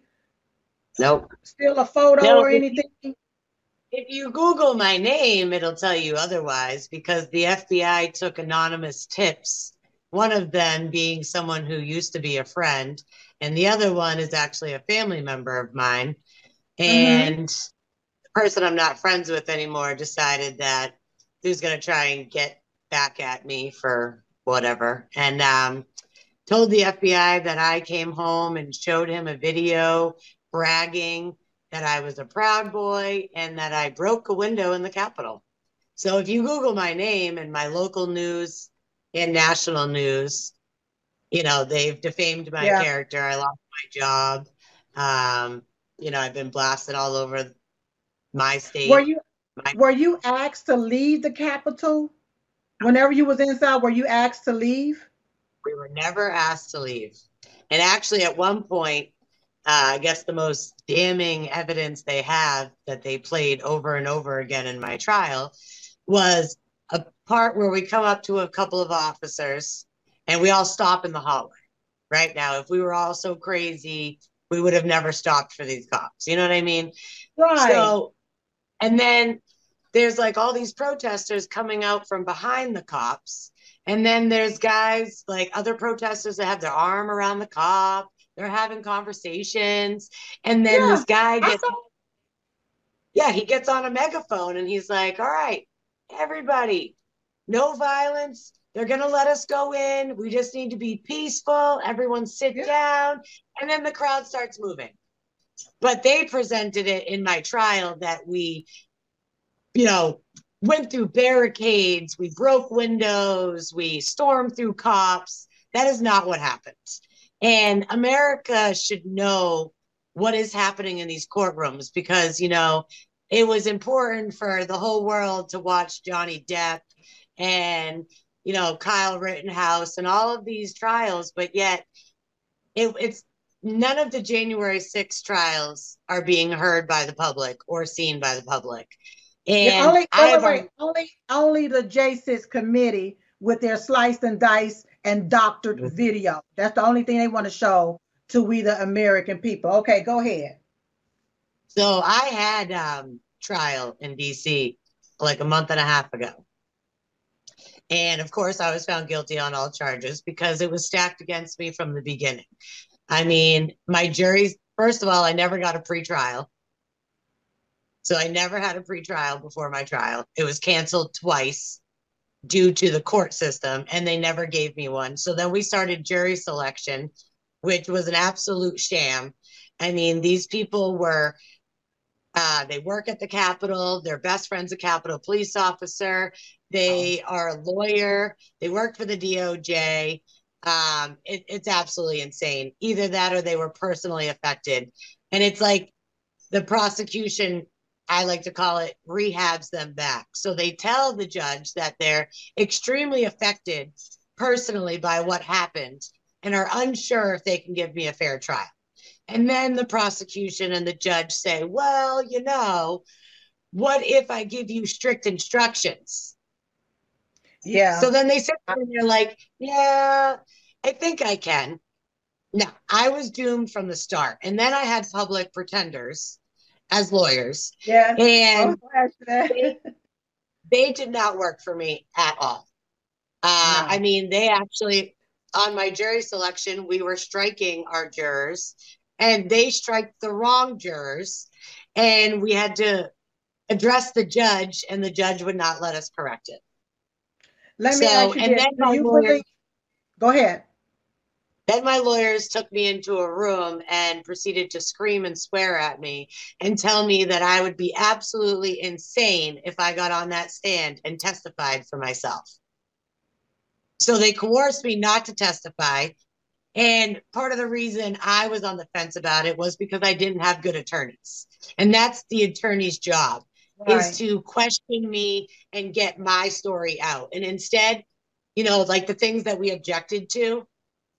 Nope. Steal a photo no, or anything? If you Google my name, it'll tell you otherwise because the FBI took anonymous tips. One of them being someone who used to be a friend, and the other one is actually a family member of mine. Mm-hmm. And mm-hmm. the person I'm not friends with anymore decided that he was going to try and get back at me for whatever. And um, told the FBI that I came home and showed him a video bragging that I was a proud boy and that I broke a window in the Capitol. So if you Google my name and my local news and national news, you know, they've defamed my yeah. character. I lost my job. Um, you know, I've been blasted all over my state. Were you my- were you asked to leave the Capitol? Whenever you was inside, were you asked to leave? We were never asked to leave. And actually at one point, uh, I guess the most damning evidence they have that they played over and over again in my trial was a part where we come up to a couple of officers and we all stop in the hallway. Right now, if we were all so crazy, we would have never stopped for these cops. You know what I mean? Right. So, and then there's like all these protesters coming out from behind the cops. And then there's guys like other protesters that have their arm around the cop they're having conversations. And then yeah, this guy gets, yeah, he gets on a megaphone and he's like, all right, everybody, no violence. They're going to let us go in. We just need to be peaceful. Everyone sit yeah. down. And then the crowd starts moving. But they presented it in my trial that we, you know, went through barricades, we broke windows, we stormed through cops. That is not what happened. And America should know what is happening in these courtrooms because, you know, it was important for the whole world to watch Johnny Depp and, you know, Kyle Rittenhouse and all of these trials, but yet it, it's none of the January 6 trials are being heard by the public or seen by the public. And Yeah, only, I wait, wait, have a- wait, only, only the J6 committee with their sliced and diced and doctored Mhm. video. That's the only thing they want to show to we the American people. Okay, go ahead. So I had um trial in DC like a month and a half ago. And of course, I was found guilty on all charges because it was stacked against me from the beginning. I mean, my jury's first of all, I never got a pretrial. So I never had a pretrial before my trial. It was canceled twice due to the court system, and they never gave me one. So then we started jury selection, which was an absolute sham. I mean, these people were uh, they work at the Capitol. They're best friends, a Capitol police officer. They are a lawyer. They work for the DOJ. Um, it, it's absolutely insane. Either that or they were personally affected. And it's like the prosecution, I like to call it, rehabs them back. So they tell the judge that they're extremely affected personally by what happened and are unsure if they can give me a fair trial. And then the prosecution and the judge say, well, you know, what if I give you strict instructions? Yeah. So then they sit there and they're like, yeah, I think I can. Now, I was doomed from the start. And then I had public pretenders as lawyers, yeah. and Oh, ask that. they did not work for me at all. Uh, No. I mean, they actually, on my jury selection, we were striking our jurors, and they strike the wrong jurors, and we had to address the judge, and the judge would not let us correct it. Let me So, ask you and this. then you lawyer- believe? Go ahead. Then my lawyers took me into a room and proceeded to scream and swear at me and tell me that I would be absolutely insane if I got on that stand and testified for myself. So they coerced me not to testify. And part of the reason I was on the fence about it was because I didn't have good attorneys. And that's the attorney's job Right. is to question me and get my story out. And instead, you know, like the things that we objected to,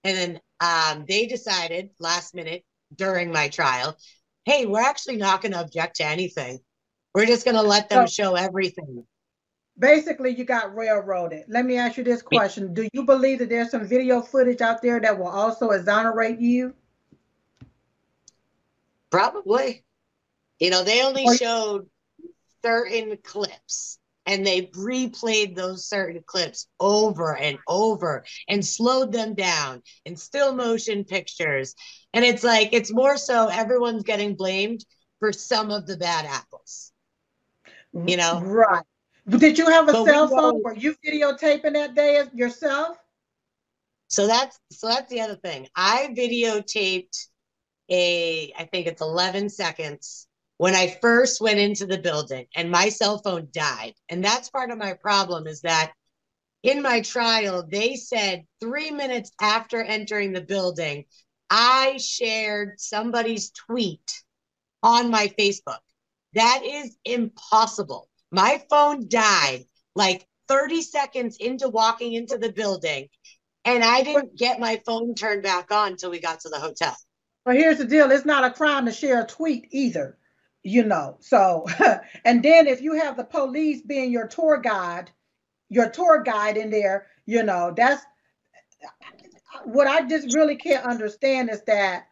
and then um, they decided last minute during my trial, hey, we're actually not going to object to anything. We're just going to let them So- show everything. Basically, you got railroaded. Let me ask you this question. Do you believe that there's some video footage out there that will also exonerate you? Probably. You know, they only Or- showed certain clips and they replayed those certain clips over and over and slowed them down in still motion pictures. And it's like, it's more so everyone's getting blamed for some of the bad apples. You know? Right. Did you have a But cell phone? Were you videotaping that day yourself? So that's so that's the other thing. I videotaped a I think it's 11 seconds when I first went into the building and my cell phone died. And that's part of my problem is that in my trial they said 3 minutes after entering the building I shared somebody's tweet on my Facebook. That is impossible. My phone died like 30 seconds into walking into the building and I didn't get my phone turned back on until we got to the hotel. Well, here's the deal it's not a crime to share a tweet either, you know. So, <laughs> and then if you have the police being your tour guide, your tour guide in there, you know, that's what I just really can't understand is that,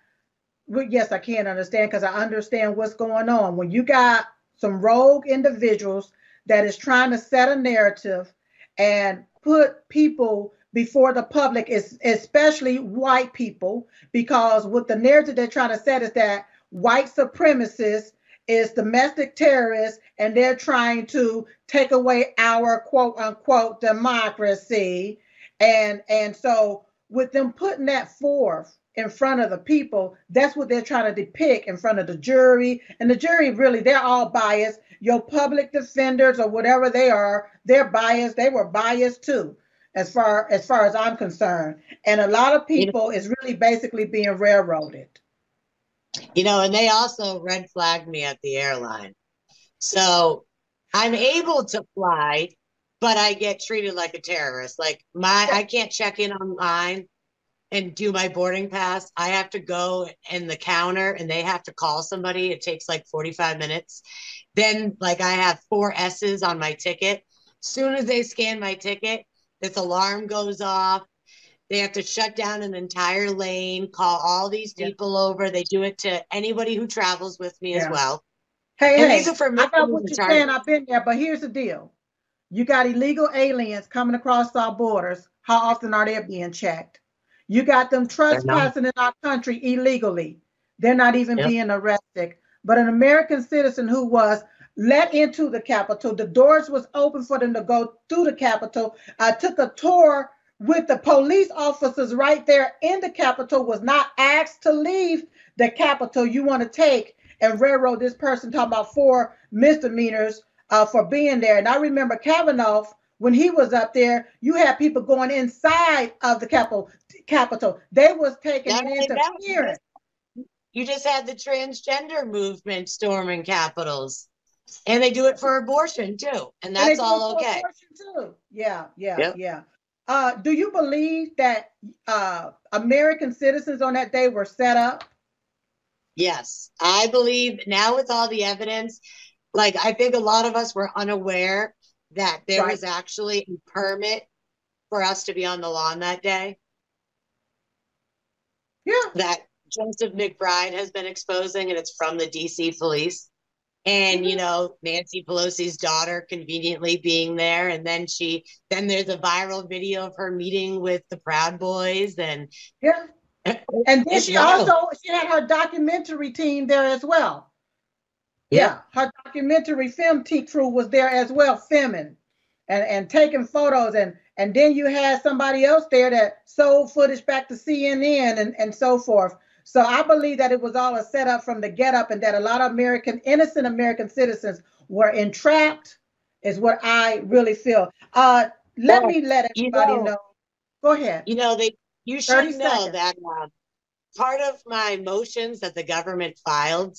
well, yes, I can't understand because I understand what's going on. When you got some rogue individuals that is trying to set a narrative and put people before the public, is especially white people, because what the narrative they're trying to set is that white supremacists is domestic terrorists and they're trying to take away our quote unquote democracy. And and so with them putting that forth in front of the people that's what they're trying to depict in front of the jury. And the jury really they're all biased. Your public defenders or whatever they are they're biased. They were biased too as far as far as i'm concerned. And a lot of people is really basically being railroaded You know, and they also red flagged me at the airline. So I'm able to fly, but I get treated like a terrorist. Like my I can't check in online and do my boarding pass. I have to go in the counter and they have to call somebody. It takes like 45 minutes. Then like I have four S's on my ticket. Soon as they scan my ticket, this alarm goes off. They have to shut down an entire lane, call all these people over. They do it to anybody who travels with me yeah. as well. Hey, and hey, I know what you're saying. I've been there, but here's the deal. You got illegal aliens coming across our borders. How often are they being checked? You got them trespassing in our country illegally. They're not even yep. being arrested. But an American citizen who was let into the Capitol, the doors was open for them to go through the Capitol. I took a tour with the police officers right there in the Capitol, was not asked to leave the Capitol. You want to take and railroad this person talking about four misdemeanors uh, for being there. And I remember Kavanaugh when he was up there, you had people going inside of the Capitol. Capitol. They was taking an interference. You just had the transgender movement storming capitals. And they do it for abortion too. And that's and all okay. too. Yeah, yeah, yep. yeah. Uh, do you believe that uh, American citizens on that day were set up? Yes, I believe now with all the evidence, like I think a lot of us were unaware that there right. was actually a permit for us to be on the lawn that day. Yeah. That Joseph McBride has been exposing, and it's from the DC police. And you mm-hmm. know, Nancy Pelosi's daughter conveniently being there, and then she then there's a viral video of her meeting with the Proud Boys, and yeah, <laughs> and then she also she had her documentary team there as well. Yeah, yeah her documentary film team crew was there as well, filming and and taking photos, and and then you had somebody else there that sold footage back to CNN and and so forth. So I believe that it was all a setup from the get up, and that a lot of American innocent American citizens were entrapped. Is what I really feel. Uh, let well, me let everybody you know, know, Go ahead. You know they you should know seconds. that uh, part of my motions that the government filed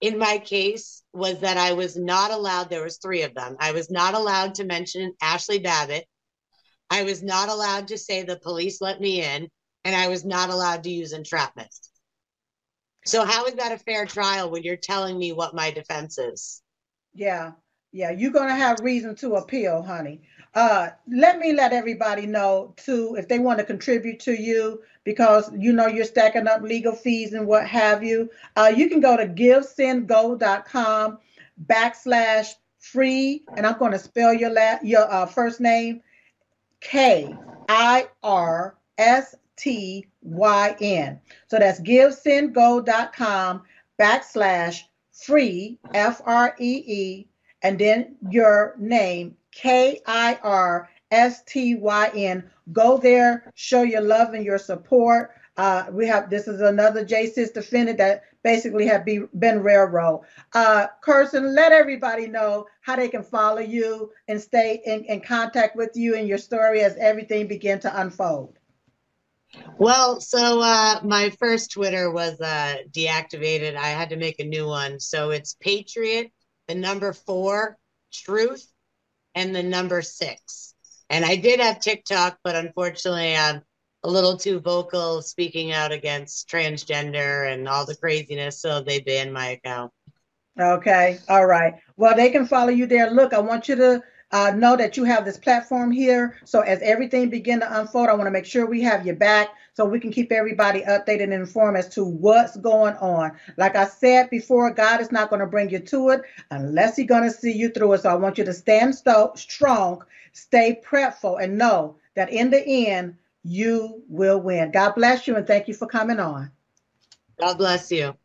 in my case was that I was not allowed, there was three of them. I was not allowed to mention Ashley Babbitt. I was not allowed to say the police let me in, and I was not allowed to use entrapment. So how is that a fair trial when you're telling me what my defense is? Yeah, yeah, you're gonna have reason to appeal, honey. Uh, let me let everybody know too if they want to contribute to you because you know you're stacking up legal fees and what have you. Uh, you can go to givesendgo.com backslash free, and I'm going to spell your la- your uh, first name K I R S T Y N. So that's givesendgo.com backslash free F R E E and then your name K I R S T Y N. Go there, show your love and your support. Uh, we have this is another J6 defendant that basically have be, been railroad. Uh, Kirstyn, let everybody know how they can follow you and stay in, in contact with you and your story as everything begin to unfold. Well, so uh, my first Twitter was uh, deactivated. I had to make a new one. So it's Patriot, the number four, Truth, and the number six. And I did have TikTok, but unfortunately, I'm a little too vocal speaking out against transgender and all the craziness. So they banned my account. Okay. All right. Well, they can follow you there. Look, I want you to uh, know that you have this platform here. So as everything begin to unfold, I want to make sure we have your back so we can keep everybody updated and informed as to what's going on. Like I said before, God is not going to bring you to it unless He's going to see you through it. So I want you to stand st- strong, stay prayerful, and know that in the end, you will win. God bless you and thank you for coming on. God bless you.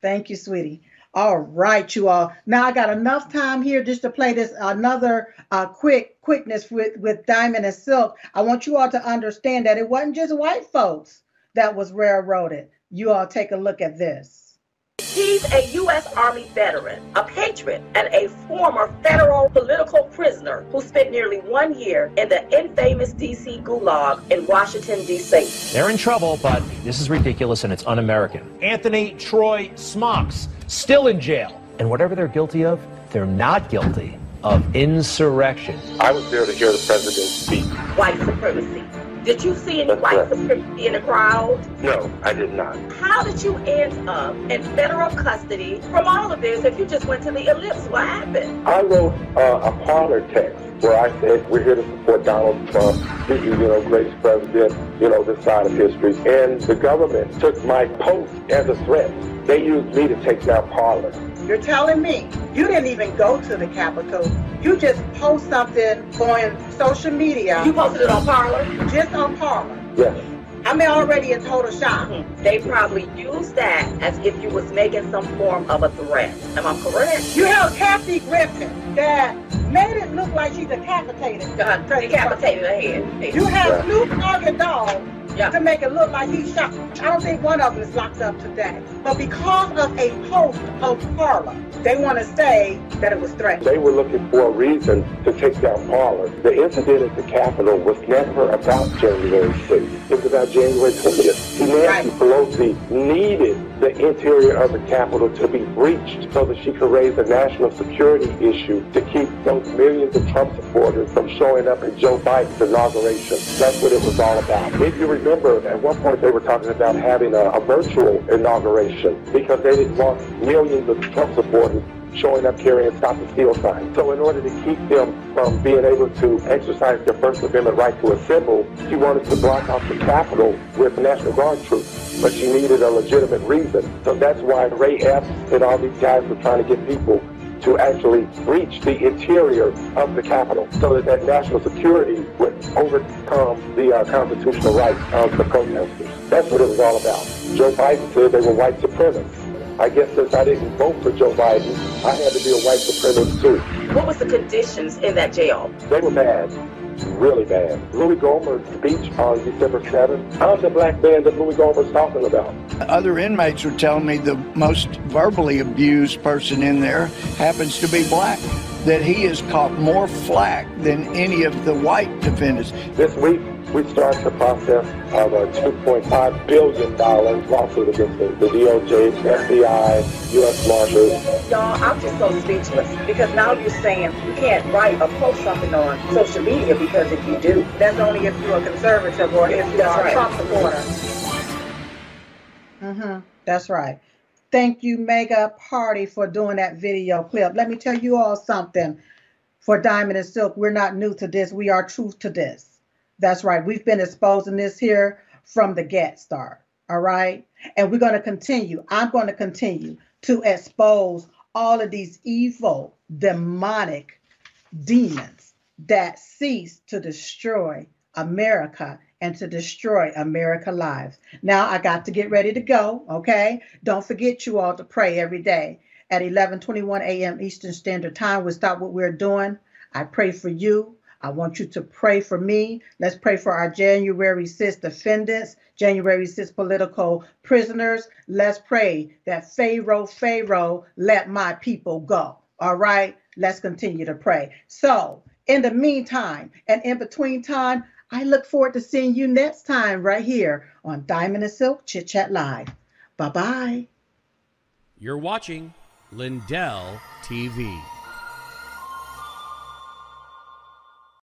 Thank you, sweetie. All right, you all. Now I got enough time here just to play this another uh, quick quickness with with Diamond and Silk. I want you all to understand that it wasn't just white folks that was railroaded. You all take a look at this. He's a U.S. Army veteran, a patriot, and a former federal political prisoner who spent nearly one year in the infamous D.C. Gulag in Washington, D.C. They're in trouble, but this is ridiculous and it's un American. Anthony Troy Smocks, still in jail. And whatever they're guilty of, they're not guilty of insurrection. I was there to hear the president speak. White supremacy. Did you see any white supremacy in the crowd? No, I did not. How did you end up in federal custody from all of this if you just went to the ellipse? What happened? I wrote uh, a Parler text where I said we're here to support Donald Trump, the you know greatest president, you know this side of history, and the government took my post as a threat. They used me to take down Parler. You're telling me you didn't even go to the Capitol. You just post something on social media. You posted it on Parler? Just on Parler. Yes. I'm already in total shock. Mm-hmm. They probably used that as if you was making some form of a threat. Am I correct? You have Kathy Griffin that made it look like she decapitated. Uh, decapitated her head. You have Snoop Dogg Dogg yeah. to make it look like he shot. I don't think one of them is locked up today. But because of a post of Parler, they want to say that it was threatened. They were looking for a reason to take down Parler. The incident at the Capitol was never about January 6th. It was about January 20th. Nancy right. Pelosi needed the interior of the Capitol to be breached so that she could raise a national security issue to keep those millions of Trump supporters from showing up at Joe Biden's inauguration. That's what it was all about. If you remember, at one point they were talking about having a, a virtual inauguration because they didn't want millions of Trump supporters showing up carrying stop the steal signs. So in order to keep them from being able to exercise their First Amendment right to assemble, she wanted to block off the Capitol with National Guard troops. But she needed a legitimate reason. So that's why Ray Epps and all these guys were trying to get people to actually breach the interior of the Capitol so that that national security would overcome the uh, constitutional rights of the protesters. That's what it was all about. Joe Biden said they were white supremacists. I guess since I didn't vote for Joe Biden, I had to be a white supremacist too. What was the conditions in that jail? They were bad. Really bad. Louis Gohmert's speech on December 7th. How's the black man that Louis Gohmert's talking about? Other inmates were telling me the most verbally abused person in there happens to be black. That he has caught more flack than any of the white defendants. This week, we start the process of a $2.5 billion lawsuit against the, the DOJ, FBI, U.S. Marshals. Y'all, I'm just so speechless because now you're saying you can't write or post something on social media because if you do, that's only if you're a conservative or if you're a Trump supporter. Mm-hmm. That's right. Thank you, Mega Party, for doing that video clip. Let me tell you all something. For Diamond and Silk, we're not new to this. We are truth to this. That's right. We've been exposing this here from the get start. All right. And we're going to continue. I'm going to continue to expose all of these evil, demonic demons that cease to destroy America and to destroy America lives. Now I got to get ready to go. Okay. Don't forget you all to pray every day at 11:21 a.m. Eastern Standard Time. We stop what we're doing. I pray for you. I want you to pray for me. Let's pray for our January 6th defendants, January 6th political prisoners. Let's pray that Pharaoh, Pharaoh, let my people go. All right, let's continue to pray. So, in the meantime and in between time, I look forward to seeing you next time right here on Diamond and Silk Chit Chat Live. Bye bye. You're watching Lindell TV.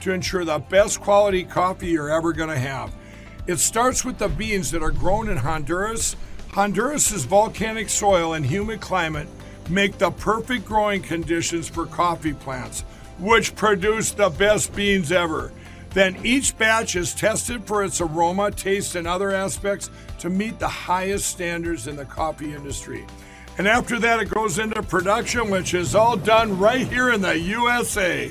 to ensure the best quality coffee you're ever going to have. It starts with the beans that are grown in Honduras. Honduras's volcanic soil and humid climate make the perfect growing conditions for coffee plants, which produce the best beans ever. Then each batch is tested for its aroma, taste, and other aspects to meet the highest standards in the coffee industry. And after that, it goes into production, which is all done right here in the USA.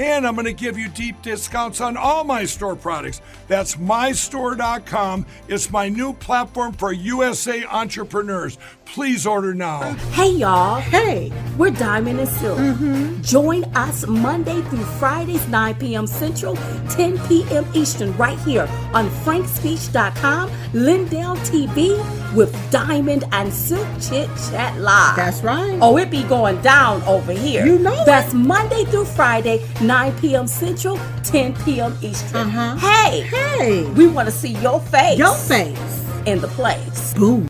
And I'm going to give you deep discounts on all my store products. That's mystore.com. It's my new platform for USA entrepreneurs. Please order now. Hey, y'all. Hey. We're Diamond and Silk. Mm-hmm. Join us Monday through Fridays, 9 p.m. Central, 10 p.m. Eastern, right here on frankspeech.com, Lindell TV with Diamond and Silk Chit Chat Live. That's right. Oh, it be going down over here. You know That's Monday through Friday, 9 p.m. Central, 10 p.m. Eastern. Uh-huh. Hey, Hey. we want to see your face. Your face. in the place. Boom.